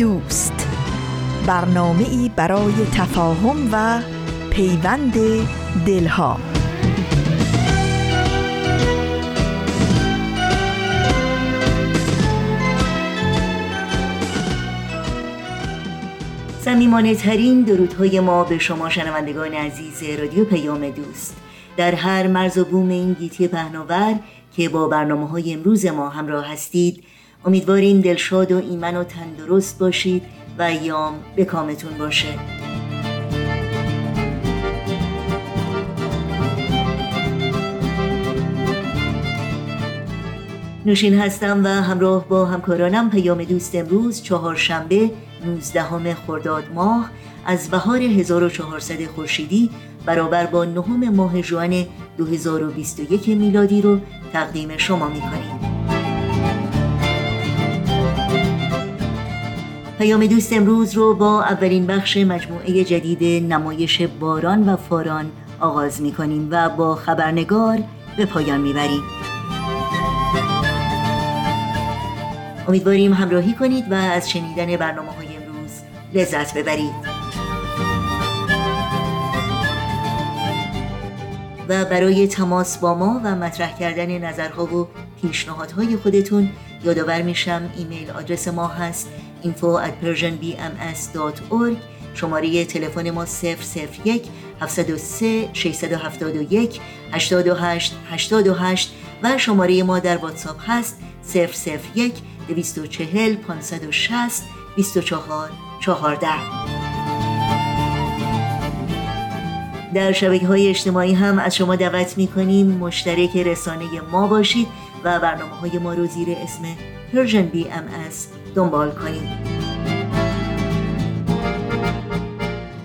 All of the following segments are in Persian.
دوست. برنامه ای برای تفاهم و پیوند دلها. سمیمانه ترین درودهای ما به شما شنوندگان عزیز رادیو پیام دوست. در هر مرز و بوم این گیتی پهناور که با برنامه های امروز ما همراه هستید امیدواریم دلشاد و ایمن و تندرست باشید و ایام به کامتون باشه. نوشین هستم و همراه با همکارانم پیام دوست امروز چهارشنبه 19 خرداد ماه از بهار 1400 خورشیدی برابر با نهم ماه جوان 2021 میلادی رو تقدیم شما می‌کنیم. پیام دوست امروز رو با اولین بخش مجموعه جدید نمایش باران و فاران آغاز می کنیم و با خبرنگار به پایان می بریم. امیدواریم همراهی کنید و از شنیدن برنامه های امروز لذت ببرید و برای تماس با ما و مطرح کردن نظرها و پیشنهادهای خودتون یادآور میشم ایمیل آدرس ما هست info at persianbms.org شماره تلفن ما 001 703 671 828 828 و شماره ما در واتساپ هست 001 240 560 24 14 در شبکه های اجتماعی هم از شما دعوت می کنیم مشترک رسانه ما باشید و برنامه های ما رو زیر اسم Persian BMS دنبال کنید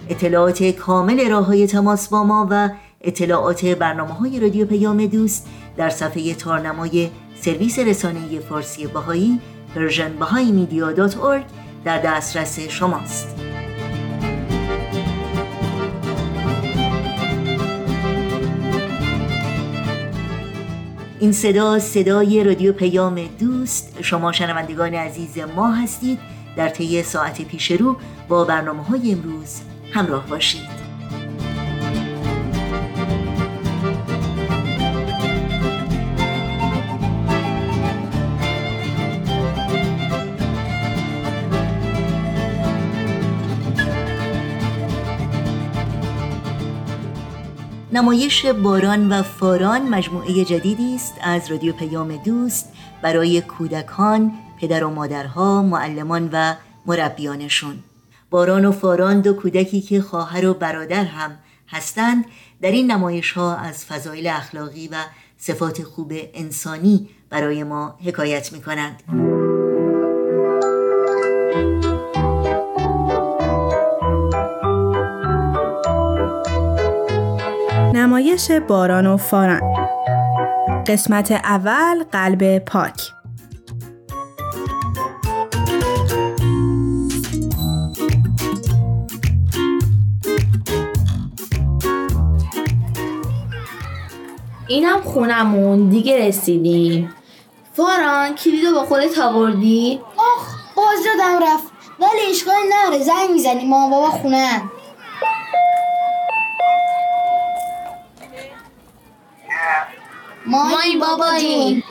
اطلاعات کامل راه های تماس با ما و اطلاعات برنامه های رادیو پیام دوست در صفحه تارنمای سرویس رسانه فارسی باهایی persianbahaimedia.org در دسترس شماست. این صدا صدای رادیو پیام دوست. شما شنوندگان عزیز ما هستید. در طی ساعت پیش رو با برنامه های امروز همراه باشید. نمایش باران و فاران مجموعه جدیدی است از رادیو پیام دوست برای کودکان، پدر و مادرها، معلمان و مربیانشون. باران و فاران دو کودکی که خواهر و برادر هم هستند در این نمایش ها از فضایل اخلاقی و صفات خوب انسانی برای ما حکایت می کنند. نمایش باران و فاران. قسمت اول قلب پاک. اینم خونمون دیگه رسیدیم. فاران کلیدو با خودت آوردی؟ آخ باز دادم رفت. ولی اشکال نره زنگ می‌زنی. مامان بابا خونه. مایی بابایی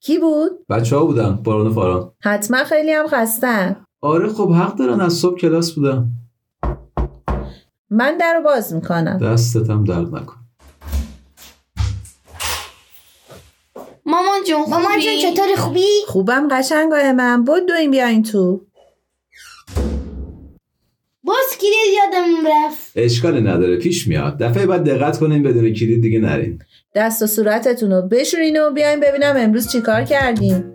کی بود؟ بچه ها بودن باران و فاران. حتما خیلی هم خستن. آره خب حق دارن از صبح کلاس بودن. من در رو باز می‌کنم. دستتم درد نکن. مامان جون خوبی؟ مامان جون چطوری؟ خوبی؟ خوبم قشنگای من. بود دویم بیاین تو. باز کی کلید یادمون رفت. اشکالی نداره پیش میاد. دفعه بعد دقت کنین بدون کلید دیگه نرین. دست و صورتتون رو بشورین و بیاین ببینم امروز چیکار کردیم.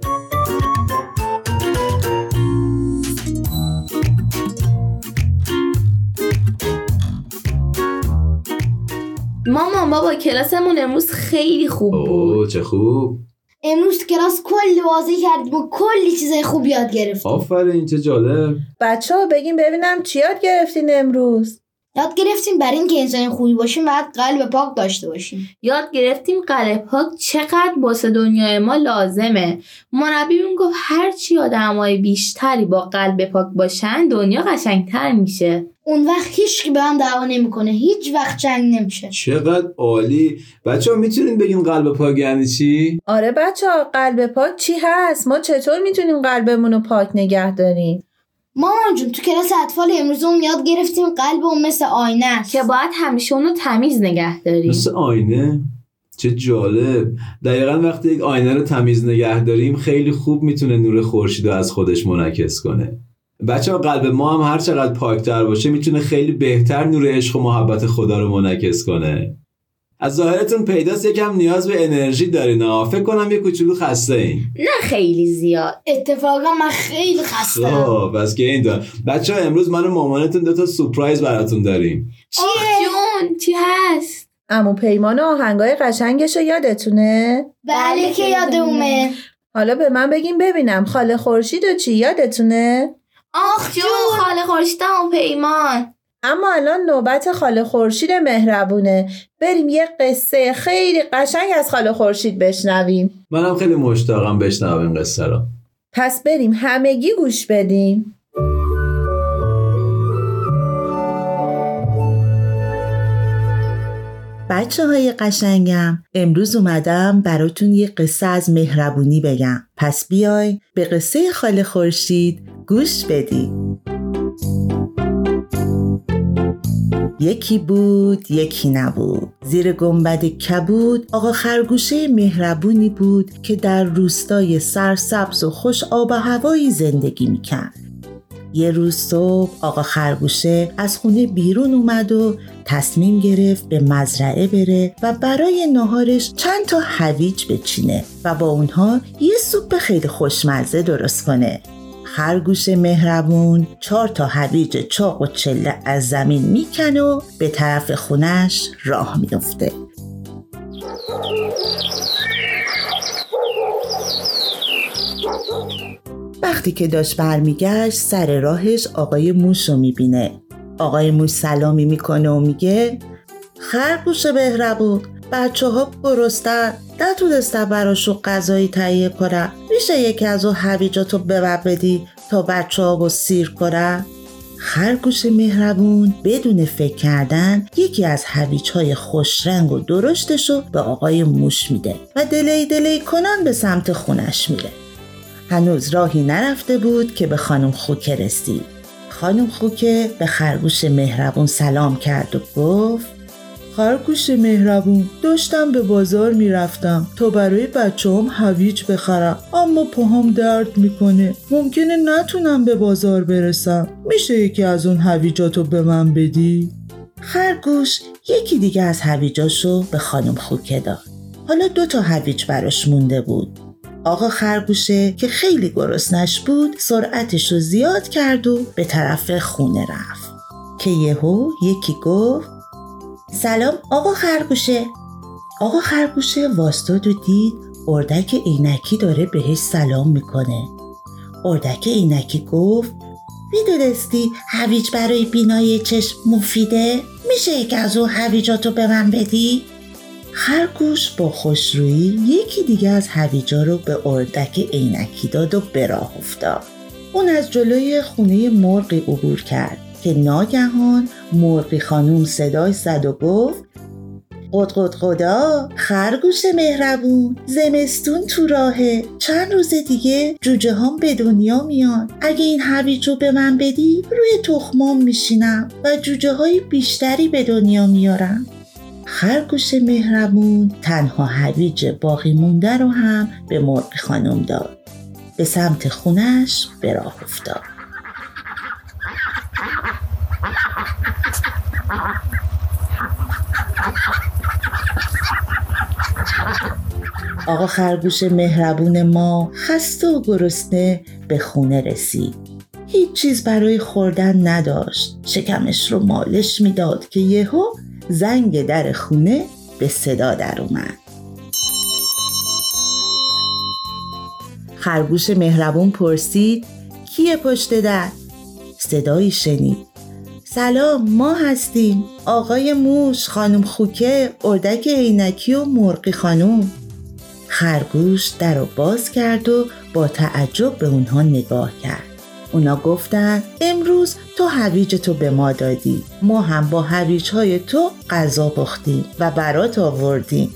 مامان بابا کلاسمون امروز خیلی خوب بود. اوه چه خوب. امروز تو کلاس کلی بازی کردیم و کلی چیزای خوب یاد گرفتیم آفرین چه جالب. بچه ها بگیم ببینم چی یاد گرفتین امروز. یاد گرفتیم برای اینکه انسان خوبی باشیم باید قلب پاک داشته باشیم. یاد گرفتیم قلب پاک چقدر واسه دنیای ما لازمه. مربیمون گفت هرچی آدمای بیشتری با قلب پاک باشن دنیا قشنگتر میشه. اون وقت هیچ کی به هم دعوا نمی‌کنه. هیچ وقت جنگ نمیشه. چقدر عالی. بچه ها می‌تونین بگین قلب پاک یعنی چی؟ آره بچه ها قلب پاک چی هست؟ ما چطور می‌تونیم قلبمون رو پاک نگه داریم؟ مامان جون تو کلاس اطفال امروزمون یاد گرفتیم قلب اون مثل آینه است. که باید همیشه اونو تمیز نگه داریم. مثل آینه؟ چه جالب. دقیقا وقتی یک آینه رو تمیز نگه داریم خیلی خوب می‌تونه نور خورشید رو از خودش منعکس کنه. بچه ها قلب ما هم هر چقدر پاکتر باشه می‌تونه خیلی بهتر نور عشق و محبت خدا رو منعکس کنه. از ظاهرتون پیداست یکم نیاز به انرژی دارین. ها فکر کنم یه کوچولو خسته این نه خیلی زیاد. اتفاقا من خیلی خستم خب بس که این دار. بچه ها امروز من و مامانتون دو تا سورپرایز براتون داریم. آخ جون چی هست؟ امو پیمان و آهنگای قشنگش رو یادتونه؟ بله که یادمه. حالا به من بگیم ببینم. خاله خورشید و چی؟ یادتونه؟ آخ جون خاله خورشیدم و پیمان. اما الان نوبت خاله خورشید مهربونه. بریم یه قصه خیلی قشنگ از خاله خورشید بشنویم. منم خیلی مشتاقم بشنوم این قصه رو. پس بریم همگی گوش بدیم. بچه های قشنگم امروز اومدم براتون یه قصه از مهربونی بگم. پس بیای به قصه خاله خورشید گوش بدیم یکی بود یکی نبود. زیر گنبد کبود آقا خرگوشه مهربونی بود که در روستای سرسبز و خوش آب و هوایی زندگی می‌کرد. یه روز صبح آقا خرگوشه از خونه بیرون اومد و تصمیم گرفت به مزرعه بره و برای ناهارش چند تا هویج بچینه و با اونها یه سوپ خیلی خوشمزه درست کنه. خرگوش مهربون چهار تا هویج چاق و چله از زمین می‌کنه و به طرف خونش راه میفته وقتی که داشت برمیگشت سر راهش آقای موش رو می‌بینه. آقای موش سلامی می‌کنه و میگه خرگوش مهربون بچه ها گرستن نتونستم براشون غذایی تهیه کنم میشه یکی از اون هویجاتو به بدی تا بچه ها سیر کنم خرگوش مهربون بدون فکر کردن یکی از هویج های خوش رنگ و درشتش رو به آقای موش میده و دلی دلی کنان به سمت خونش میره. هنوز راهی نرفته بود که به خانم خوکه رسید. خانم خوکه به خرگوش مهربون سلام کرد و گفت خرگوش مهربون داشتم به بازار می‌رفتم تا برای بچه هم هویج بخرم. اما پاهم درد می‌کنه. ممکنه نتونم به بازار برسم. میشه یکی از اون هویجاتو به من بدی؟ خرگوش یکی دیگه از هویجاشو به خانم خوکه داد. حالا دو تا هویج براش مونده بود. آقا خرگوشه که خیلی گرسنش بود سرعتش رو زیاد کرد و به طرف خونه رفت. که یهو یکی گفت سلام آقا خرگوشه آقا خرگوشه واستاد و دید اردک عینکی داره بهش سلام می‌کنه اردک عینکی گفت می‌دونستی هویج برای بینایی چشم مفیده؟ میشه یک از اون هویجاتو به من بدی؟ خرگوش با خوشرویی یکی دیگه از هویجا رو به اردک عینکی داد و به راه افتاد اون از جلوی خونه مرغی عبور کرد که ناگهان مرغی خانوم صدای زد و گفت قد قدا خرگوش مهربون زمستون تو راهه. چند روز دیگه جوجه هم به دنیا میان. اگه این هویج رو به من بدی روی تخمام میشینم و جوجه های بیشتری به دنیا میارم. خرگوش مهربون تنها هویج باقی مونده رو هم به مرغ خانم داد. به سمت خونش به راه افتاد. آقا خرگوش مهربون ما خسته و گرسنه به خونه رسید. هیچ چیز برای خوردن نداشت. شکمش رو مالش می‌داد که یهو زنگ در خونه به صدا در اومد. خرگوش مهربون پرسید کیه پشت در؟ صدایی شنید. سلام ما هستیم. آقای موش خانم خوکه اردک عینکی و مرقی خانم خرگوش در رو باز کرد و با تعجب به اونها نگاه کرد. اونا گفتن امروز تو هویج تو به ما دادی. ما هم با هویج های تو غذا پختیم و برات آوردیم.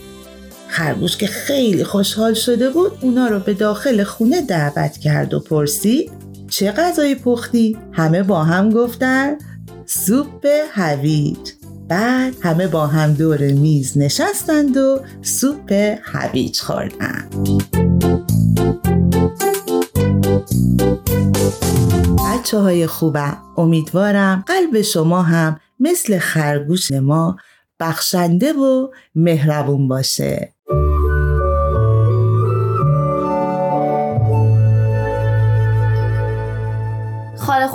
خرگوش که خیلی خوشحال شده بود اونا رو به داخل خونه دعوت کرد و پرسید چه غذایی پختی؟ همه با هم گفتن سوپ هویج. بعد همه با هم دور میز نشستند و سوپ هویج خوردند. بچه های خوبم امیدوارم قلب شما هم مثل خرگوش ما بخشنده و مهربون باشه.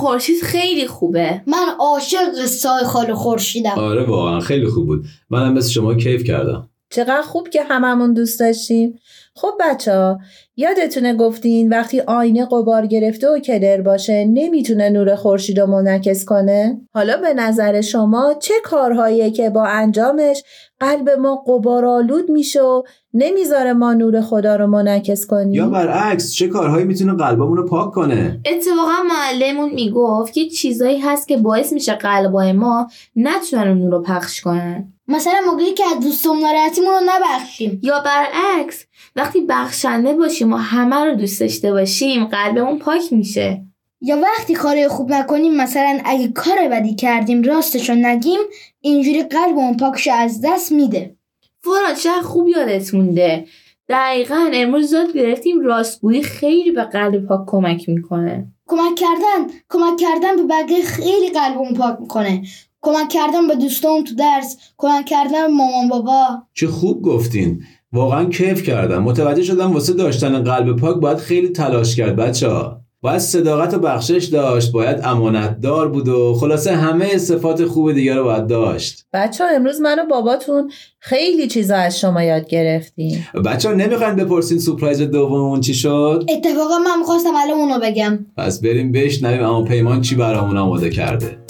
خورشید خیلی خوبه. من عاشق قصه خاله خورشیدم. آره واقعا خیلی خوب بود. منم مثل شما کیف کردم. چقدر خوب که هممون دوست داشتیم. خب بچه ها یادتونه گفتین وقتی آینه قبار گرفته و کدر باشه نمی‌تونه نور خورشید رو منعکس کنه؟ حالا به نظر شما چه کارهاییه که با انجامش قلب ما قبار آلود میشه و نمی‌ذاره ما نور خدا رو منعکس کنیم؟ یا برعکس چه کارهایی می‌تونه قلبمون رو پاک کنه؟ اتفاقا معلمون می‌گفت که چیزایی هست که باعث میشه قلبای ما نتونن اون نور رو پخش کنن. مثلا موقعی که از دوستم ناراحتیمون رو نبخشیم. یا برعکس وقتی بخشنده باشیم و همه رو دوست داشته باشیم قلبمون پاک میشه. یا وقتی کار خوب نکنیم مثلا اگه کار بدی کردیم راستشو نگیم اینجوری قلبمون پاکش از دست میده. فراد چه خوب یادت مونده. دقیقا امروز یاد گرفتیم راستگویی خیلی به قلب پاک کمک می‌کنه. کمک کردن کمک کردن به بقیه خیلی قلبمون پاک می‌کنه. کمک کردن به دوستان تو درس کمک کردن به مامان بابا. چه خوب گفتین. واقعا کیف کردم. متوجه شدم واسه داشتن قلب پاک باید خیلی تلاش کرد بچه ها. باید صداقت و بخشش داشت باید امانتدار بود و خلاصه همه صفات خوب دیگه رو باید داشت. بچه ها امروز من و باباتون خیلی چیزا از شما یاد گرفتیم. بچه ها نمی‌خواین بپرسین سپرایز دوممون چی شد؟ اتفاقا من می‌خواستم الان اونو بگم. پس بریم بشنویم اما پیمان چی برامون آماده کرده.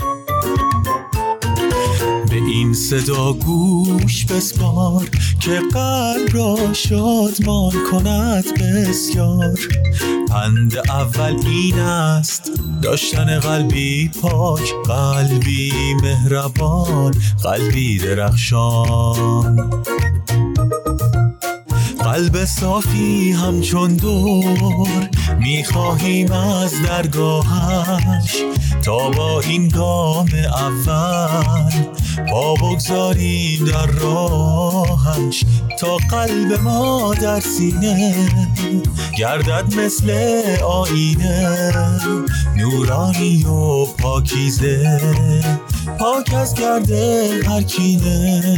این صدا گوش بسپار که قلب را شادمان کند بسیار. پند اول این است داشتن قلبی پاک قلبی مهربان قلبی درخشان. قلب صافی همچون دور می‌خواهیم از درگاهش. تا با این گام اول پا بگذاریم در راهش. تا قلب ما در سینه گردد مثل آینه نورانی و پاکیزه پاک از گرده هر کینه.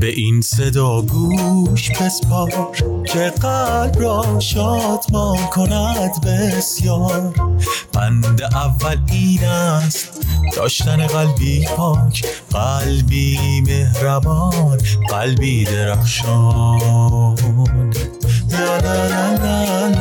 به این صدا گوش بسپار که قلب را شادمان کند بسیار. بند اول این است داشتن قلبی پاک قلبی مهربان قلبی درخشان. لا لا لا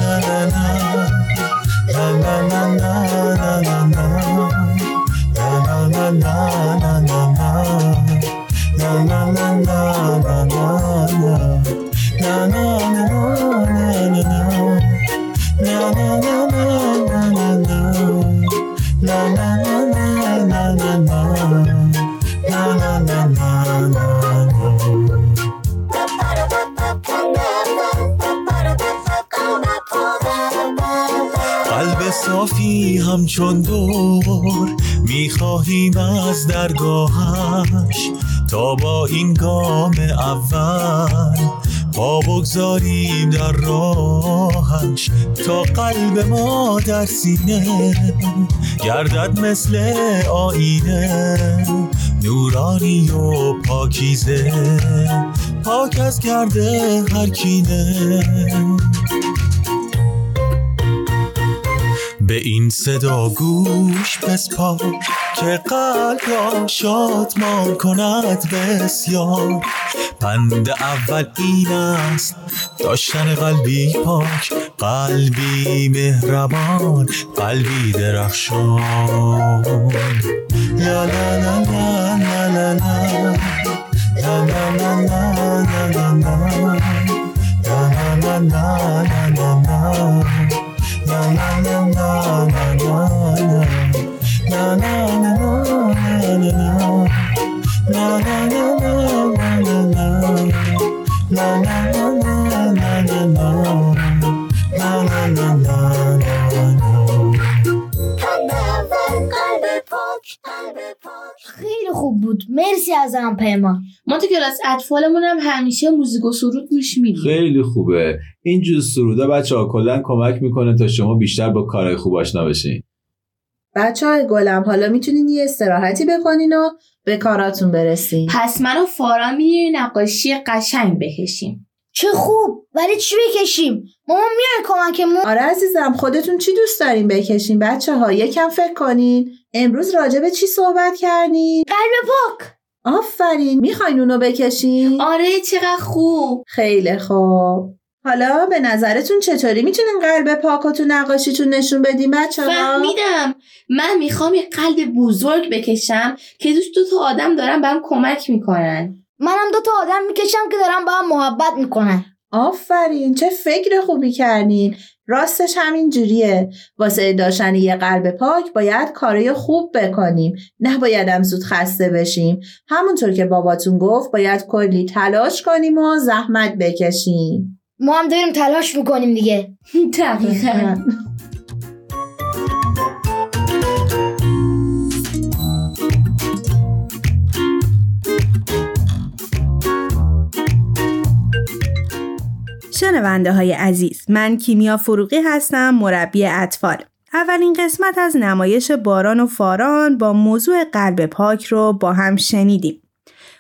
در سینه گردد مثل آینه نورانی و پاکیزه پاک از کرده هر کینه. به این صدا گوش بسپار که قلب را شادمان کند بسیار. بند اول این است داشتن قلبی پاک قلبی مهربان قلبی درخشان لا لا لا لا لا لا لا لا لا لا لا لا لا لا هم پیمان ما. تو کلاس اطفالمون هم همیشه موزیک و سرود گوش میدیم. خیلی خوبه. این جور سرودا بچه ها کلا کمک می‌کنه تا شما بیشتر با کارهای خوب آشنا بشین. بچه های گلم حالا می‌تونین یه استراحتی بکنین و به کاراتون برسین. پس من و فارا میریم نقاشی قشنگ بکشیم. چه خوب! ولی چی بکشیم؟ مامان میای کمکمون. آره عزیزم خودتون چی دوست دارین بکشین؟ بچه ها یکم فکر کنین. امروز راجع به چی صحبت کردین؟ قلب پاک! آفرین. می‌خواین اونو بکشین؟ آره چقدر خوب. خیلی خوب. حالا به نظرتون چطوری؟ می‌تونین قلب پاک تو نقاشیتون نشون بدین بچه ها؟ فهمیدم. من می‌خوام یه قلب بزرگ بکشم که دوست دو تا آدم دارن بهم کمک می‌کنن. منم دو تا آدم می‌کشم که دارم با هم محبت می‌کنن. آفرین. چه فکر خوبی کردین. راستش همین جوریه. واسه داشتن یه قلب پاک باید کارای خوب بکنیم. نباید هم زود خسته بشیم. همونطور که باباتون گفت باید کلی تلاش کنیم و زحمت بکشیم. ما هم داریم تلاش می‌کنیم دیگه. دقیقا. شنونده های عزیز من کیمیا فروغی هستم مربی اطفال. اولین قسمت از نمایش باران و فاران با موضوع قلب پاک رو با هم شنیدیم.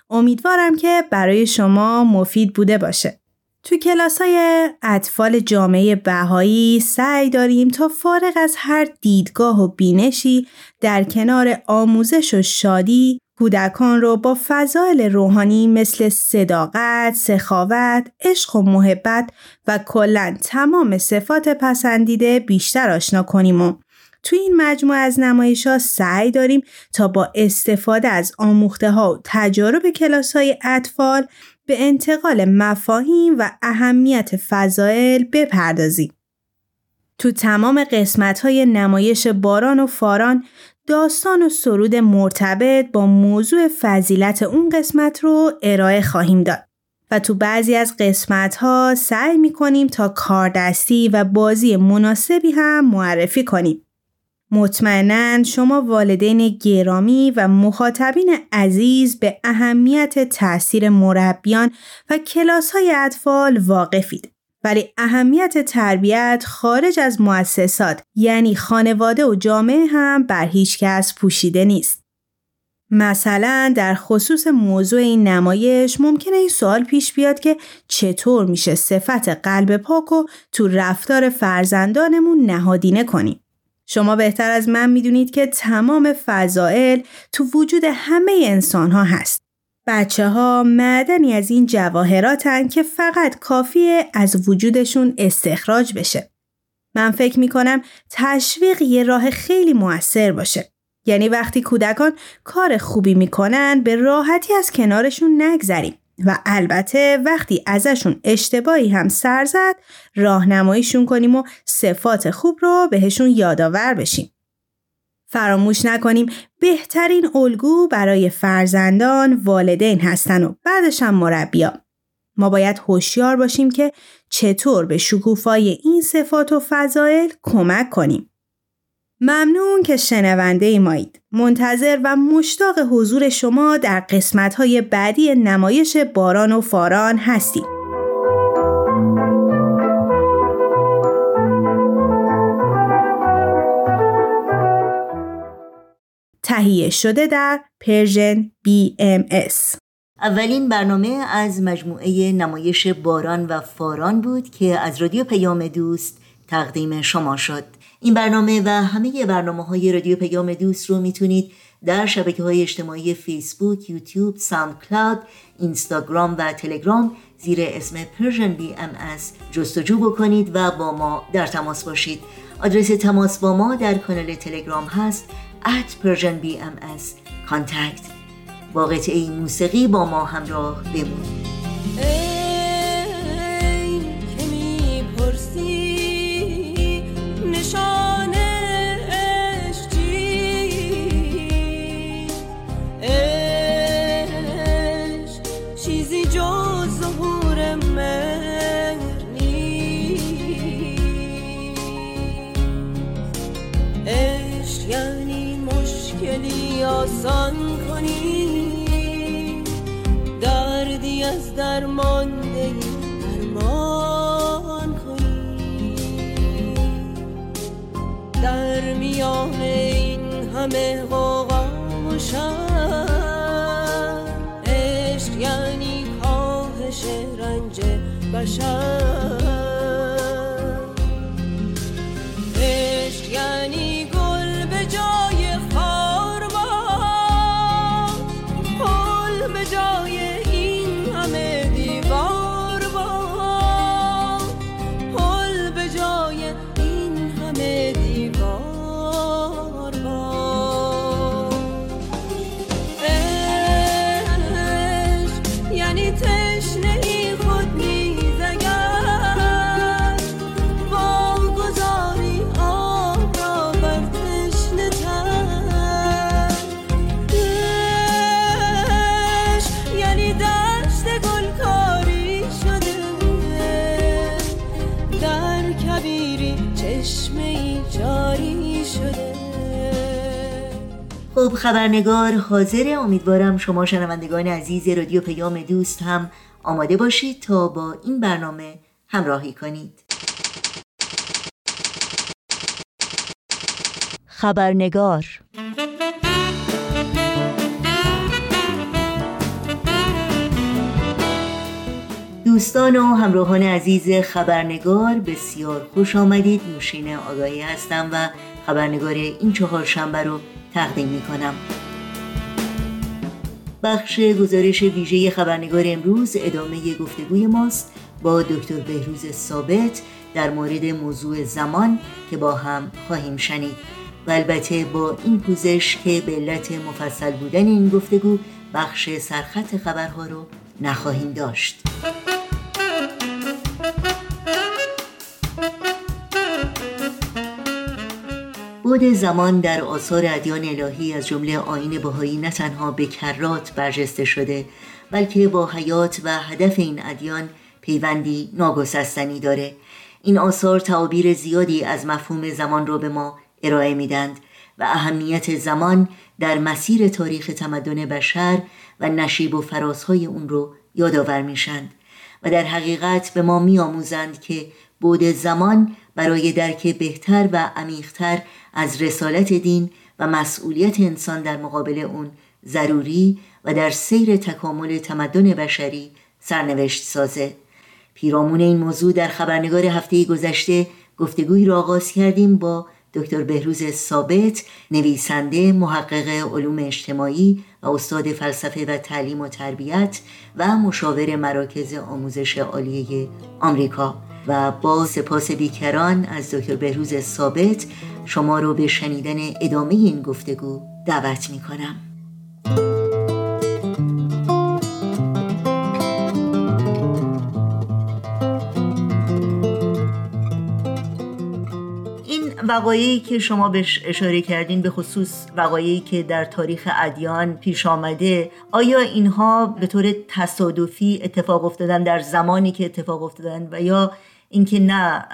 امیدوارم که برای شما مفید بوده باشه. تو کلاس های اطفال جامعه بهایی سعی داریم تا فارغ از هر دیدگاه و بینشی در کنار آموزش و شادی کودکان رو با فضایل روحانی مثل صداقت، سخاوت، عشق و محبت و کلا تمام صفات پسندیده بیشتر آشنا کنیم و تو این مجموعه از نمایش ها سعی داریم تا با استفاده از آموخته ها و تجارب کلاس های اطفال به انتقال مفاهیم و اهمیت فضائل بپردازیم. تو تمام قسمت های نمایش باران و فاران داستان و سرود مرتبط با موضوع فضیلت اون قسمت رو ارائه خواهیم داد و تو بعضی از قسمت ها سعی می کنیم تا کاردستی و بازی مناسبی هم معرفی کنیم. مطمئنا شما والدین گرامی و مخاطبین عزیز به اهمیت تاثیر مربیان و کلاس های اطفال واقفید. ولی اهمیت تربیت خارج از مؤسسات یعنی خانواده و جامعه هم بر هیچ کس پوشیده نیست. مثلا در خصوص موضوع این نمایش ممکنه این سوال پیش بیاد که چطور میشه صفت قلب پاک و تو رفتار فرزندانمون نهادینه کنیم. شما بهتر از من می‌دونید که تمام فضائل تو وجود همه انسان ها هست. بچه ها معدنی از این جواهراتن که فقط کافیه از وجودشون استخراج بشه. من فکر می‌کنم تشویق یه راه خیلی موثر باشه. یعنی وقتی کودکان کار خوبی می‌کنن به راحتی از کنارشون نگذریم و البته وقتی ازشون اشتباهی هم سر زد راهنماییشون کنیم و صفات خوب رو بهشون یادآور بشیم. فراموش نکنیم بهترین الگو برای فرزندان والدین هستن و بعدش هم مربیا. ما باید هوشیار باشیم که چطور به شکوفای این صفات و فضایل کمک کنیم. ممنون که شنونده مایید. منتظر و مشتاق حضور شما در قسمت‌های بعدی نمایش باران و فاران هستیم. تهیه شده در Persian BMS اولین برنامه از مجموعه نمایش باران و فاران بود که از رادیو پیام دوست تقدیم شما شد. این برنامه و همه برنامه های رادیو پیام دوست رو می‌تونید در شبکه های اجتماعی فیسبوک، یوتیوب، ساوند کلاود، اینستاگرام و تلگرام زیر اسم BMS جستجو بکنید و با ما در تماس باشید. آدرس تماس با ما در کانال تلگرام هست at Persian BMS کانتکت با قطعه موسیقی با ما همراه بمونید آسان کنی. دردی از درمانده درمان کنی. در میان این همه غوغا و عشق یعنی کاهش رنج بشر. خبرنگار حاضر امیدوارم شما شنوندگان عزیز رادیو پیام دوست هم آماده باشید تا با این برنامه همراهی کنید. خبرنگار دوستان و همراهان عزیز خبرنگار بسیار خوش آمدید. نوشین آگاهی هستم و خبرنگار این چهار شنبه رو تقدیم می کنم بخش گزارش ویژه خبرنگار امروز ادامه گفتگوی ماست با دکتر بهروز ثابت در مورد موضوع زمان که با هم خواهیم شنید. و البته با این پوزش که به علت مفصل بودن این گفتگو بخش سرخط خبرها رو نخواهیم داشت. بود زمان در آثار ادیان الهی از جمله آین بهایی نه تنها به کرات برجسته شده بلکه با حیات و هدف این ادیان پیوندی ناگسستنی داره. این آثار تعابیر زیادی از مفهوم زمان را به ما ارائه میدند و اهمیت زمان در مسیر تاریخ تمدن بشر و نشیب و فرازهای اون رو یادآور میشند و در حقیقت به ما میآموزند که بود زمان برای درک بهتر و عمیقتر از رسالت دین و مسئولیت انسان در مقابل اون ضروری و در سیر تکامل تمدن بشری سرنوشت سازه. پیرامون این موضوع در خبرنگار هفته گذشته گفتگوی را آغاز کردیم با دکتر بهروز ثابت نویسنده محقق علوم اجتماعی و استاد فلسفه و تعلیم و تربیت و مشاور مراکز آموزش عالیه آمریکا. و با سپاس بیکران از دکتر بهروز ثابت شما رو به شنیدن ادامه این گفتگو دعوت می کنم. وقایعی که شما بهش اشاره کردین به خصوص وقایعی که در تاریخ ادیان پیش آمده آیا اینها به طور تصادفی اتفاق افتادن در زمانی که اتفاق افتادن؟ و یا اینکه نه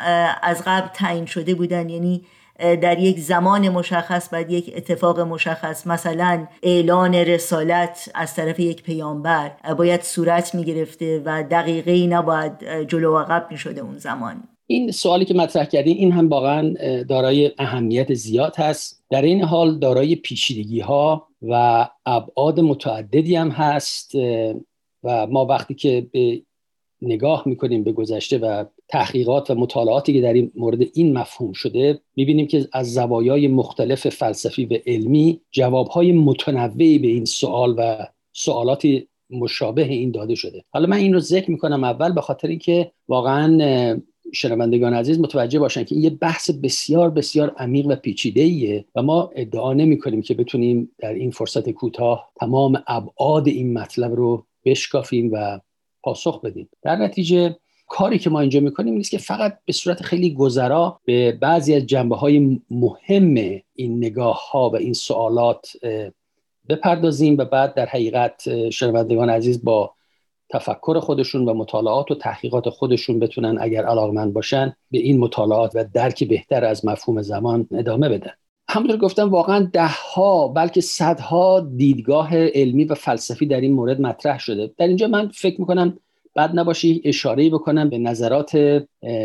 از قبل تعیین شده بودن؟ یعنی در یک زمان مشخص بعد یک اتفاق مشخص مثلا اعلان رسالت از طرف یک پیامبر باید صورت می گرفته و دقیقه ای نباید جلو و عقب می شده اون زمان. این سوالی که مطرح کردین این هم واقعا دارای اهمیت زیاد هست. در این حال دارای پیچیدگی ها و ابعاد متعددی هم هست و ما وقتی که به نگاه می‌کنیم به گذشته و تحقیقات و مطالعاتی که در این مورد این مفهوم شده می‌بینیم که از زوایای مختلف فلسفی و علمی جوابهای متنوعی به این سوال و سوالاتی مشابه این داده شده. حالا من این رو ذکر می‌کنم اول به خاطر اینکه واقعا شنوندگان عزیز متوجه باشن که این یه بحث بسیار بسیار عمیق و پیچیده ایه و ما ادعا نمی کنیم که بتونیم در این فرصت کوتاه تمام ابعاد این مطلب رو بشکافیم و پاسخ بدیم. در نتیجه کاری که ما اینجا می‌کنیم نیست که فقط به صورت خیلی گذرا به بعضی از جنبه های مهم این نگاه ها و این سوالات بپردازیم و بعد در حقیقت شنوندگان عزیز با تفکر خودشون و مطالعات و تحقیقات خودشون بتونن اگر علاقمند باشن به این مطالعات و درک بهتر از مفهوم زمان ادامه بدن. همونطور گفتم واقعا ده ها بلکه صدها دیدگاه علمی و فلسفی در این مورد مطرح شده. در اینجا من فکر می‌کنم بد نباشه اشاره بکنم به نظرات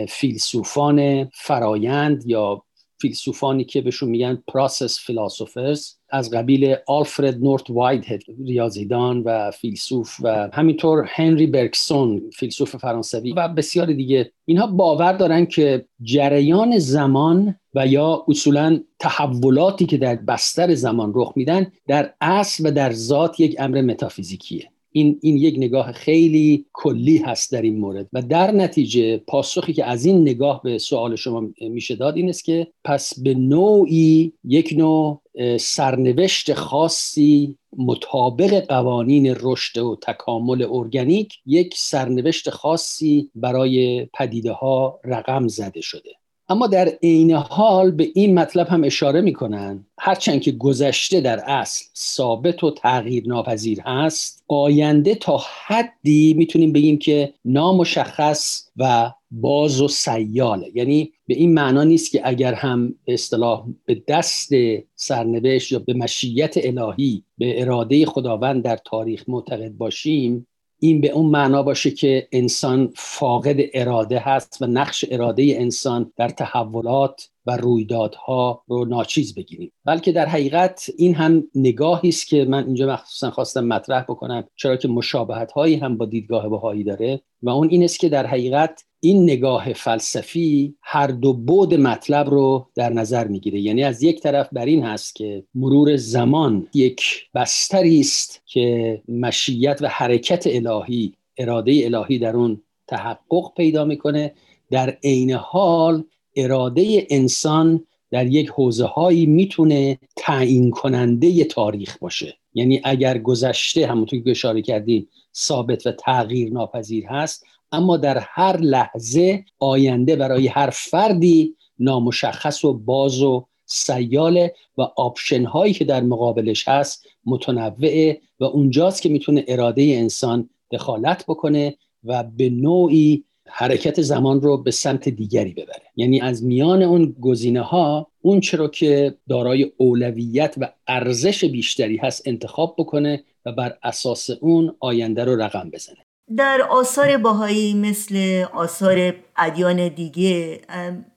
فیلسوفان فرایند یا فیلسوفانی که بهشون میگن process philosophers از قبیل آلفرد نورث وایتهد ریاضیدان و فیلسوف و همینطور هنری برگسون فیلسوف فرانسوی و بسیار دیگه. اینها باور دارن که جریان زمان و یا اصولا تحولاتی که در بستر زمان رخ میدن در اصل و در ذات یک امر متافیزیکیه. این, این یک نگاه خیلی کلی هست در این مورد. و در نتیجه پاسخی که از این نگاه به سوال شما میشه داد این است که پس به نوعی یک نوع سرنوشت خاصی مطابق قوانین رشد و تکامل ارگانیک یک سرنوشت خاصی برای پدیده ها رقم زده شده. اما در عین حال به این مطلب هم اشاره می‌کنن. هرچند که گذشته در اصل ثابت و تغییر ناپذیر هست آینده تا حدی می‌تونیم بگیم که نامشخص و باز و سیاله. یعنی به این معنا نیست که اگر هم به اصطلاح به دست سرنوشت یا به مشیت الهی به اراده خداوند در تاریخ معتقد باشیم این به اون معنا باشه که انسان فاقد اراده هست و نقش اراده انسان در تحولات و رویدادها رو ناچیز بگیریم. بلکه در حقیقت این هم نگاهی است که من اینجا مخصوصا خواستم مطرح بکنم چرا که مشابهت هایی هم با دیدگاه بهایی داره و اون این است که در حقیقت این نگاه فلسفی هر دو بود مطلب رو در نظر می‌گیره. یعنی از یک طرف بر این هست که مرور زمان یک بستری است که مشیت و حرکت الهی اراده الهی در اون تحقق پیدا می‌کنه. در عین حال اراده انسان در یک حوزه هایی می‌تونه تعیین کننده تاریخ باشه. یعنی اگر گذشته همونطور که اشاره کردیم ثابت و تغییر ناپذیر هست اما در هر لحظه آینده برای هر فردی نامشخص و باز و سیاله و آپشن هایی که در مقابلش هست متنوعه و اونجاست که می‌تونه اراده انسان دخالت بکنه و به نوعی حرکت زمان رو به سمت دیگری ببره. یعنی از میان اون گزینه ها اون چرا که دارای اولویت و ارزش بیشتری هست انتخاب بکنه و بر اساس اون آینده رو رقم بزنه. در آثار باهایی مثل آثار ادیان دیگه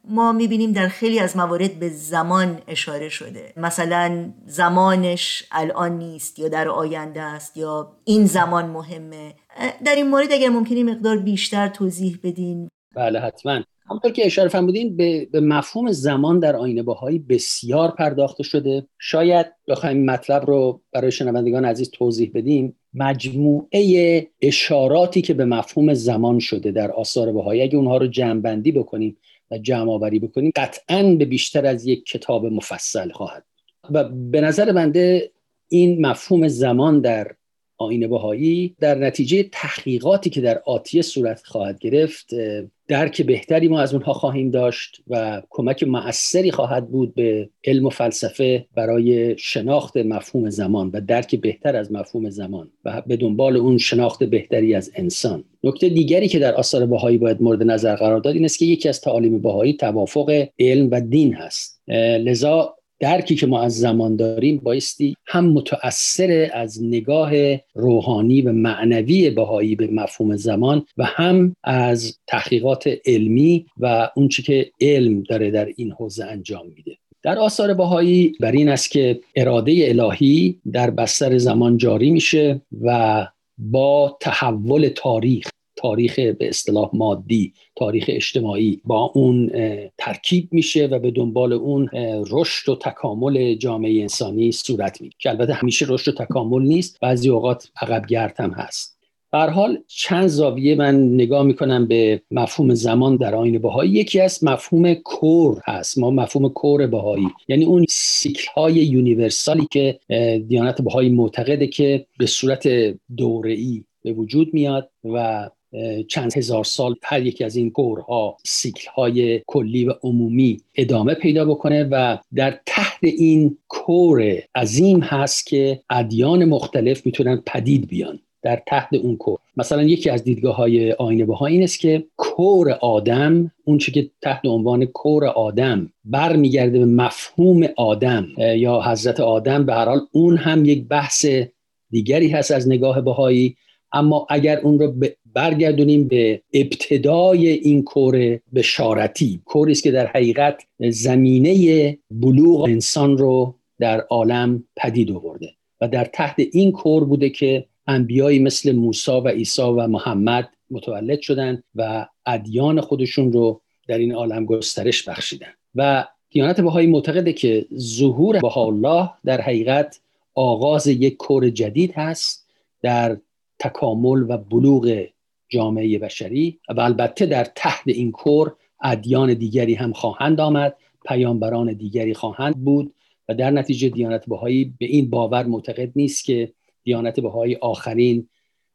ما می‌بینیم در خیلی از موارد به زمان اشاره شده. مثلا زمانش الان نیست یا در آینده است یا این زمان مهمه. در این مورد اگر ممکنی مقدار بیشتر توضیح بدین. بله حتما. همونطور که اشاره فرمودین به،, به مفهوم زمان در آینه باهایی بسیار پرداخته شده. شاید بخوایم مطلب رو برای شنوندگان عزیز توضیح بدیم. مجموعه اشاراتی که به مفهوم زمان شده در آثار بهایی اگه اونها رو جمعبندی بکنیم و جمع آوری بکنیم قطعا به بیشتر از یک کتاب مفصل خواهد و به نظر بنده این مفهوم زمان در آین بهایی در نتیجه تحقیقاتی که در آتیه صورت خواهد گرفت درک بهتری ما از اونها خواهیم داشت و کمک مؤثری خواهد بود به علم و فلسفه برای شناخت مفهوم زمان و درک بهتر از مفهوم زمان و به دنبال اون شناخت بهتری از انسان. نکته دیگری که در آثار بهایی باید مورد نظر قرار داد این است که یکی از تعالیم بهایی توافق علم و دین هست. لذا درکی که ما از زمان داریم بایستی هم متأثر از نگاه روحانی و معنوی بهایی به مفهوم زمان و هم از تحقیقات علمی و اونچه که علم داره در این حوزه انجام میده. در آثار بهایی بر این است که اراده الهی در بستر زمان جاری میشه و با تحول تاریخ تاریخ به اصطلاح مادی تاریخ اجتماعی با اون ترکیب میشه و به دنبال اون رشد و تکامل جامعه انسانی صورت می‌گیره. که البته همیشه رشد و تکامل نیست بعضی اوقات عقب گرد هم هست. هر حال چند زاویه من نگاه می‌کنم به مفهوم زمان در آین بهایی. یکی از مفهوم کور هست ما مفهوم کور بهایی. یعنی اون سیکل های یونیورسالی که دیانت بهایی معتقده که به صورت دوره‌ای به وجود میاد و چند هزار سال هر یکی از این کورها سیکل های کلی و عمومی ادامه پیدا بکنه و در تحت این کور عظیم هست که ادیان مختلف می‌تونن پدید بیان در تحت اون کور. مثلا یکی از دیدگاه های آینه بها این است که کور آدم اون که تحت عنوان کور آدم برمیگرده به مفهوم آدم یا حضرت آدم به هر حال اون هم یک بحث دیگری هست از نگاه بهایی. اما اگر اون رو برگردونیم به ابتدای این کور بشارتی کوری است که در حقیقت زمینه بلوغ انسان رو در عالم پدید آورده و در تحت این کور بوده که انبیایی مثل موسی و عیسی و محمد متولد شدند و ادیان خودشون رو در این عالم گسترش بخشیدن و دیانت بهایی معتقده که ظهور الله در حقیقت آغاز یک کور جدید هست در تکامل و بلوغ جامعه بشری و البته در تحت این کور ادیان دیگری هم خواهند آمد پیامبران دیگری خواهند بود و در نتیجه دیانت بهایی به این باور معتقد نیست که دیانت بهایی آخرین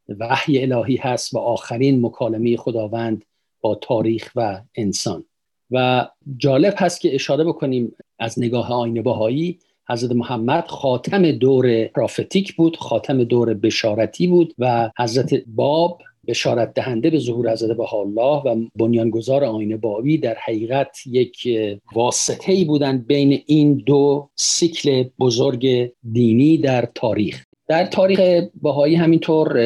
وحی الهی هست و آخرین مکالمه خداوند با تاریخ و انسان. و جالب هست که اشاره بکنیم از نگاه آین بهایی حضرت محمد خاتم دور پرافتیک بود خاتم دور بشارتی بود و حضرت باب بشارت دهنده به ظهور حضرت الله و بنیانگذار آین بابی در حقیقت یک واسطه ای بودند بین این دو سیکل بزرگ دینی در تاریخ. در تاریخ بهایی همینطور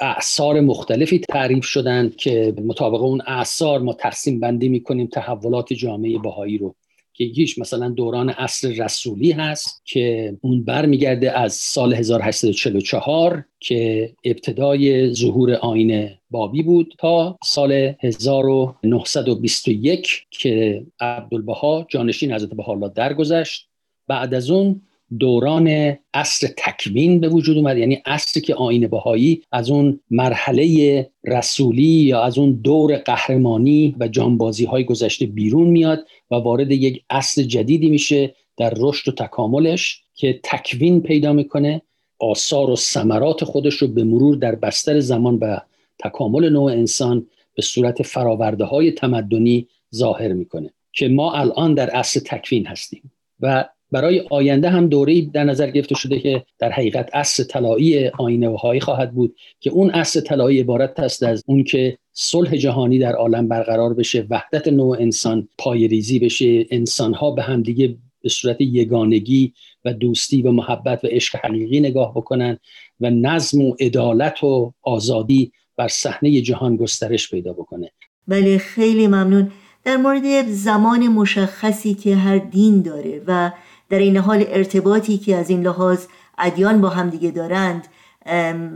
اعثار مختلفی تعریف شدند که مطابق اون اعثار ما تقسیم بندی می‌کنیم تحولات جامعه بهایی رو. که یکیش مثلا دوران عصر رسولی هست که اون برمیگرده از سال 1844 که ابتدای ظهور آین بابی بود تا سال 1921 که عبدالبها جانشین حضرت بها درگذشت. بعد از اون دوران عصر تکوین به وجود اومد. یعنی عصری که آین بهایی از اون مرحله رسولی یا از اون دور قهرمانی و جانبازی های گذشته بیرون میاد و وارد یک عصر جدیدی میشه در رشد و تکاملش که تکوین پیدا می‌کنه آثار و ثمرات خودش رو به مرور در بستر زمان و تکامل نوع انسان به صورت فراورده های تمدنی ظاهر می‌کنه که ما الان در عصر تکوین هستیم. و برای آینده هم دوره در نظر گرفته شده که در حقیقت اصل طلایی آینه هایی خواهد بود که اون اصل طلایی عبارت است از اون که صلح جهانی در عالم برقرار بشه وحدت نوع انسان پایریزی بشه انسان ها به همدیگه به صورت یگانگی و دوستی و محبت و عشق حقیقی نگاه بکنن و نظم و عدالت و آزادی بر صحنه جهان گسترش پیدا بکنه. بله خیلی ممنون. در مورد زمان مشخصی که هر دین داره و در این حال ارتباطی که از این لحاظ ادیان با هم دیگه دارند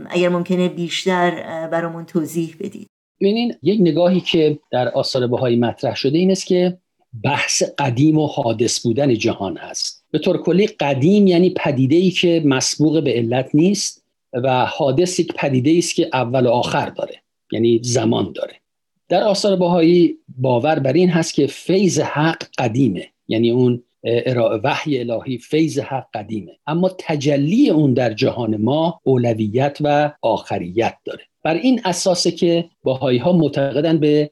اگر ممکنه بیشتر برامون توضیح بدید. ببینین یک نگاهی که در آثار بهایی مطرح شده این است که بحث قدیم و حادث بودن جهان هست. به طور کلی قدیم یعنی پدیده ای که مسبوق به علت نیست و حادث یک پدیده است که اول و آخر داره یعنی زمان داره. در آثار بهایی باور بر این هست که فیض حق قدیمه یعنی اون وحی الهی فیض حق قدیمه. اما تجلی اون در جهان ما اولویت و آخریت داره. بر این اساسه که باهایی ها معتقدن به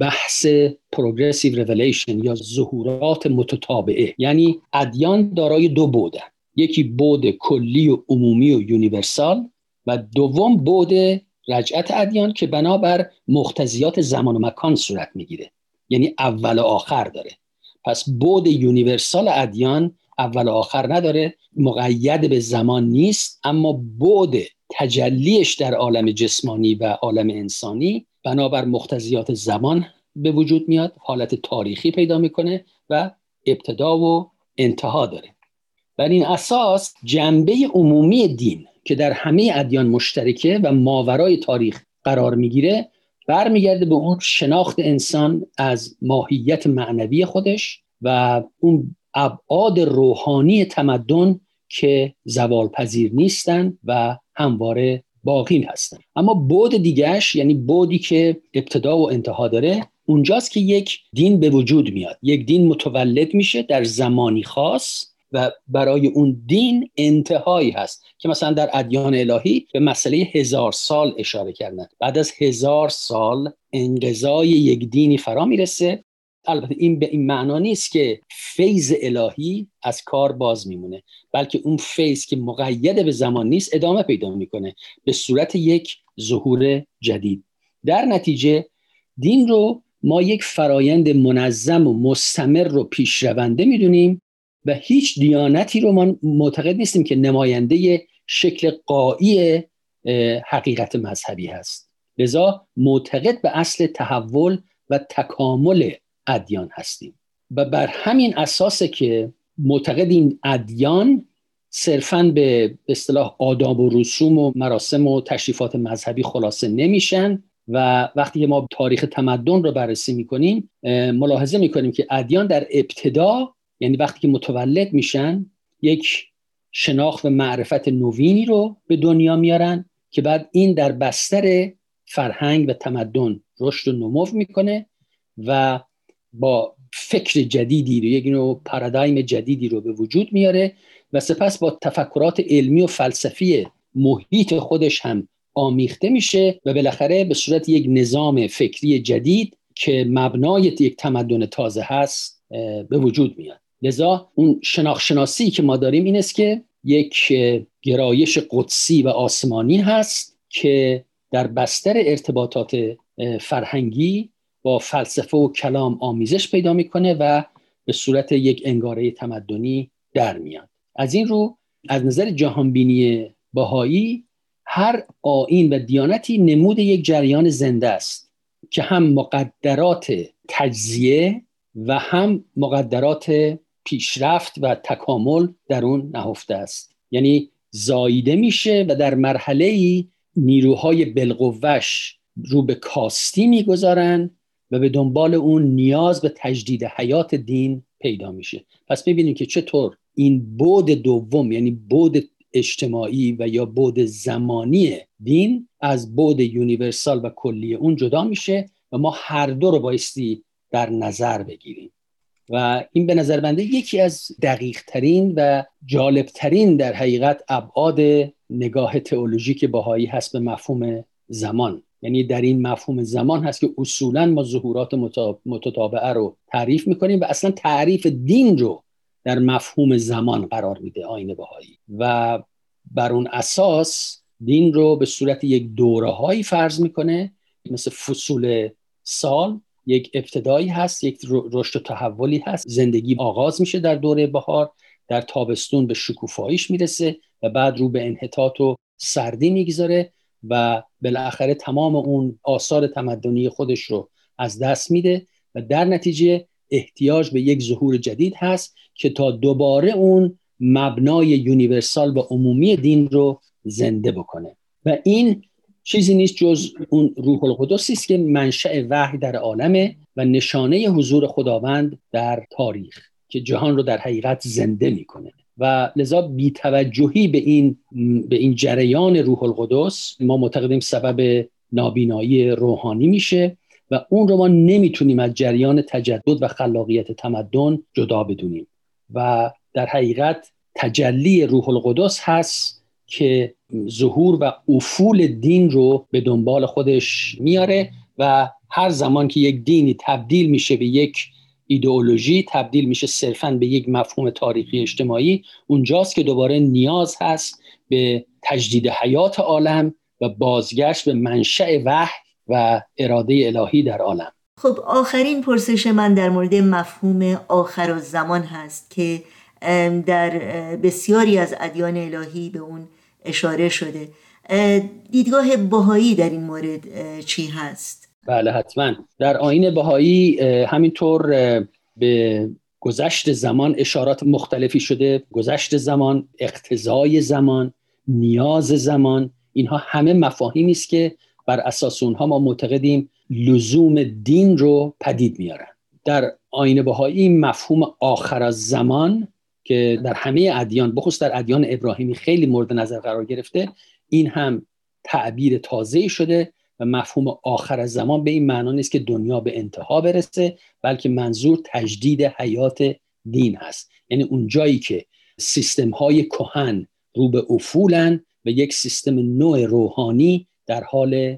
بحث progressive revelation یا ظهورات متتابعه. یعنی ادیان دارای دو بعدن یکی بعد کلی و عمومی و universal و دوم بعد رجعت ادیان که بنابر مقتضیات زمان و مکان صورت می‌گیره. یعنی اول و آخر داره. پس بعد universal ادیان اول و آخر نداره مقید به زمان نیست اما بعد تجلیش در عالم جسمانی و عالم انسانی بنابر مقتضیات زمان به وجود میاد حالت تاریخی پیدا می‌کنه و ابتدا و انتها داره. بر این اساس جنبه عمومی دین که در همه ادیان مشترکه و ماورای تاریخ قرار می‌گیره برمیگرده به اون شناخت انسان از ماهیت معنوی خودش و اون ابعاد روحانی تمدن که زوال پذیر نیستن و همواره باقی هستن. اما بود دیگهش یعنی بودی که ابتدا و انتها داره اونجاست که یک دین به وجود میاد. یک دین متولد میشه در زمانی خاص و برای اون دین انتهایی هست که مثلا در ادیان الهی به مسئله هزار سال اشاره کردن. بعد از هزار سال انقضای یک دینی فرا می‌رسه. البته این به این معنا نیست که فیض الهی از کار باز میمونه بلکه اون فیض که مقید به زمان نیست ادامه پیدا می‌کنه به صورت یک ظهور جدید. در نتیجه دین رو ما یک فرایند منظم و مستمر رو پیشرونده می‌دونیم و هیچ دیانتی رو ما معتقد نیستیم که نماینده شکل قایی حقیقت مذهبی هست. لذا معتقد به اصل تحول و تکامل ادیان هستیم. و بر همین اساسه که معتقد این ادیان صرفا به اصطلاح آداب و رسوم و مراسم و تشریفات مذهبی خلاصه نمیشن و وقتی ما تاریخ تمدن رو بررسی می‌کنیم ملاحظه می‌کنیم که ادیان در ابتدا یعنی وقتی که متولد میشن یک شناخت و معرفت نوینی رو به دنیا میارن که بعد این در بستر فرهنگ و تمدن رشد و نمو می‌کنه و با فکر جدیدی رو یک نوع پارادایم جدیدی رو به وجود میاره و سپس با تفکرات علمی و فلسفی محیط خودش هم آمیخته میشه و بالاخره به صورت یک نظام فکری جدید که مبنای یک تمدن تازه هست به وجود میاد. لذا اون شناخشناسی که ما داریم این است که یک گرایش قدسی و آسمانی هست که در بستر ارتباطات فرهنگی با فلسفه و کلام آمیزش پیدا می‌کنه و به صورت یک انگاره تمدنی در میاد. از این رو از نظر جهانبینی بهایی هر آین و دیانتی نمود یک جریان زنده است که هم مقدرات تجزیه و هم مقدرات پیشرفت و تکامل در اون نهفته است. یعنی زاییده میشه و در مرحله ای نیروهای بلقوش رو به کاستی می‌گذارن و به دنبال اون نیاز به تجدید حیات دین پیدا میشه. پس ببینیم که چطور این بود دوم یعنی بود اجتماعی و یا بود زمانی دین از بود یونیورسال و کلی اون جدا میشه و ما هر دو رو بایستی در نظر بگیریم. و این به نظر بنده یکی از دقیق ترین و جالب ترین در حقیقت ابعاد نگاه تئولوژیک باهایی هست به مفهوم زمان. یعنی در این مفهوم زمان هست که اصولا ما ظهورات متتابعه رو تعریف می‌کنیم و اصلا تعریف دین رو در مفهوم زمان قرار میده آین بهایی. و بر اون اساس دین رو به صورت یک دوره هایی فرض می‌کنه مثل فصول سال یک ابتدایی هست یک رشد و تحولی هست. زندگی آغاز میشه در دوره بهار در تابستون به شکوفاییش می‌رسه و بعد رو به انحطاط و سردی می‌گذاره و بالاخره تمام اون آثار تمدنی خودش رو از دست میده و در نتیجه احتیاج به یک ظهور جدید هست که تا دوباره اون مبنای یونیورسال و عمومی دین رو زنده بکنه. و این چیزی نیست جز اون روح القدسی است که منشأ وحی در عالمه و نشانه حضور خداوند در تاریخ که جهان رو در حقیقت زنده می‌کنه. و لذا بیتوجهی به این به این جریان روح القدس ما معتقدیم سبب نابینایی روحانی میشه و اون رو ما نمی‌تونیم از جریان تجدد و خلاقیت تمدن جدا بدونیم. و در حقیقت تجلی روح القدس هست که ظهور و افول دین رو به دنبال خودش میاره و هر زمان که یک دینی تبدیل میشه به یک ایدئولوژی تبدیل میشه صرفا به یک مفهوم تاریخی اجتماعی اونجاست که دوباره نیاز هست به تجدید حیات عالم و بازگشت به منشأ وحی و اراده الهی در عالم. خب آخرین پرسش من در مورد مفهوم آخر و زمان هست که در بسیاری از ادیان الهی به اون اشاره شده. دیدگاه بهایی در این مورد چی هست؟ بله حتما. در آین بهایی همینطور به گذشت زمان اشارات مختلفی شده. گذشت زمان اقتضای زمان نیاز زمان. اینها همه مفاهیمی است که بر اساس اونها ما معتقدیم لزوم دین رو پدید میارن. در آین بهایی مفهوم آخر از زمان که در همه ادیان بخصوص در ادیان ابراهیمی خیلی مورد نظر قرار گرفته این هم تعبیر تازه شده و مفهوم آخر از زمان به این معنا نیست که دنیا به انتها برسه بلکه منظور تجدید حیات دین هست. یعنی اون جایی که سیستم های کهن رو به افولن و یک سیستم نوع روحانی در حال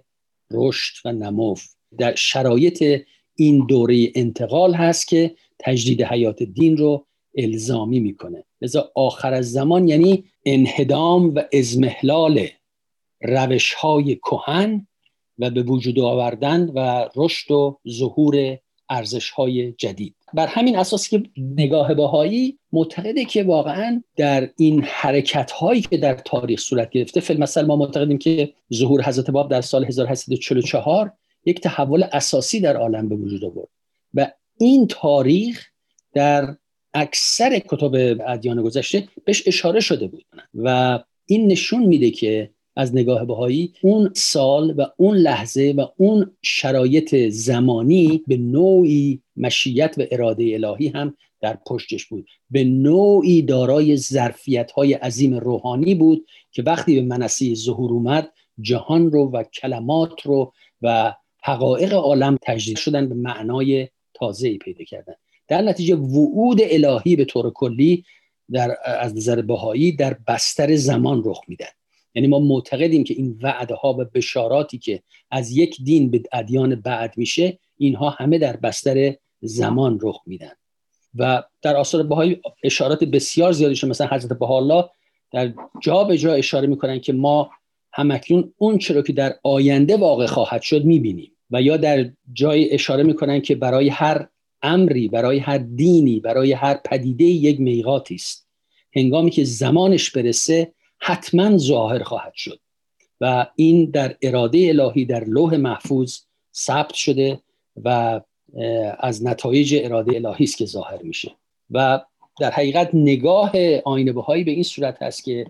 رشد و نمو. در شرایط این دوره انتقال هست که تجدید حیات دین رو الزامی می‌کنه. لذا آخر از زمان یعنی انهدام و ازمهلال روش های کهن و به وجود آوردن و رشد و ظهور ارزش های جدید. بر همین اساس که نگاه باهایی معتقده که واقعا در این حرکت هایی که در تاریخ صورت گرفته فیلم مثلا ما معتقدیم که ظهور حضرت باب در سال 1844 یک تحول اساسی در عالم به وجود آورد. و این تاریخ در اکثر کتب ادیان گذشته بهش اشاره شده بود. و این نشون میده که از نگاه بهایی اون سال و اون لحظه و اون شرایط زمانی به نوعی مشیت و اراده الهی هم در پشتش بود. به نوعی دارای ظرفیت های عظیم روحانی بود که وقتی به منصه ظهور اومد جهان رو و کلمات رو و حقایق عالم تجدید شدن به معنای تازه پیدا کردن. در نتیجه وعود الهی به طور کلی در از نظر بهایی در بستر زمان رخ میدن. یعنی ما معتقدیم که این وعده ها و بشاراتی که از یک دین به ادیان بعد میشه اینها همه در بستر زمان رخ میدن. و در آثار بهایی اشارات بسیار زیادی شده. مثلا حضرت بهاءالله در جا به جا اشاره می‌کنن که ما همکنون اون چرا که در آینده واقع خواهد شد می‌بینیم. و یا در جای اشاره می‌کنن که برای هر امری برای هر دینی برای هر پدیده یک میقاتی است. هنگامی که زمانش برسه حتما ظاهر خواهد شد و این در اراده الهی در لوح محفوظ ثبت شده و از نتایج اراده الهی است که ظاهر میشه. و در حقیقت نگاه آینه بهایی به این صورت هست که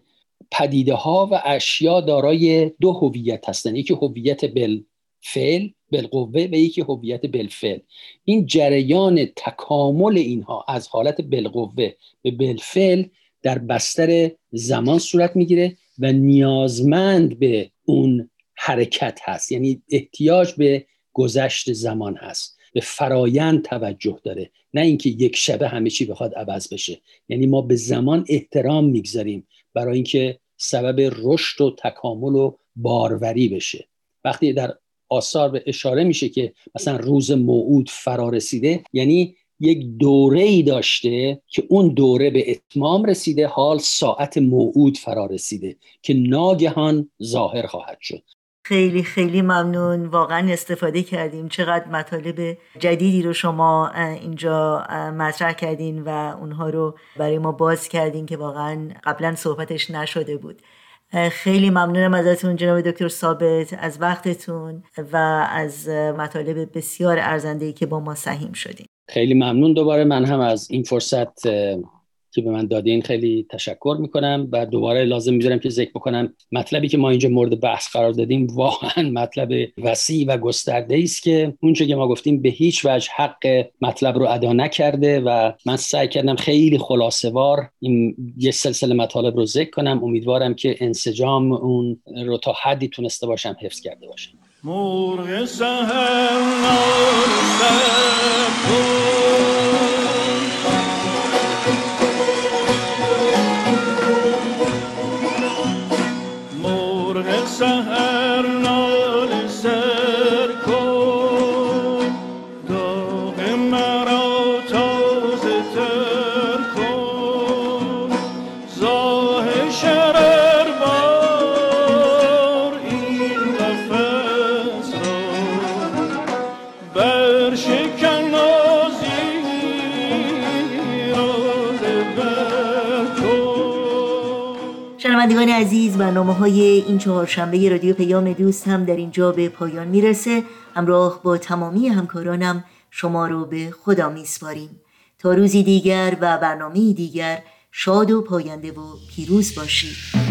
پدیده ها و اشیا دارای دو هویت هستند یکی هویت بالفعل بالقوه و یکی هویت بالفعل. این جریان تکامل اینها از حالت بالقوه به بالفعل در بستر زمان صورت می‌گیره و نیازمند به اون حرکت هست. یعنی احتیاج به گذشت زمان هست. به فرایند توجه داره. نه اینکه یک شبه همه چی بخواد عوض بشه. یعنی ما به زمان احترام می‌گذاریم برای اینکه سبب رشد و تکامل و باروری بشه. وقتی در آثار به اشاره میشه که مثلا روز موعود فرا رسیده یعنی یک دوره ای داشته که اون دوره به اتمام رسیده حال ساعت موعود فرا رسیده که ناگهان ظاهر خواهد شد. خیلی خیلی ممنون. واقعا استفاده کردیم. چقدر مطالب جدیدی رو شما اینجا مطرح کردین و اونها رو برای ما باز کردین که واقعا قبلا صحبتش نشده بود. خیلی ممنونم ازتون جناب دکتر ثابت از وقتتون و از مطالب بسیار ارزنده‌ای که با ما سهیم شدیم خیلی ممنون. دوباره من هم از این فرصت که به من دادین خیلی تشکر می‌کنم و دوباره لازم می‌ذارم که ذکر بکنم مطلبی که ما اینجا مورد بحث قرار دادیم واقعا مطلب وسیع و گسترده است که اونچه که ما گفتیم به هیچ وجه حق مطلب رو ادا نکرده و من سعی کردم خیلی خلاصه وار این یه سلسله مطالب رو ذکر کنم. امیدوارم که انسجام اون رو تا حدی تونسته باشم حفظ کرده باشم. مرغ شکن شنوندگان عزیز برنامه های این چهارشنبه رادیو پیام دوست هم در اینجا به پایان می‌رسه. همراه با تمامی همکارانم شما رو به خدا میسپاریم. تا روزی دیگر و برنامه دیگر شاد و پاینده و پیروز باشید.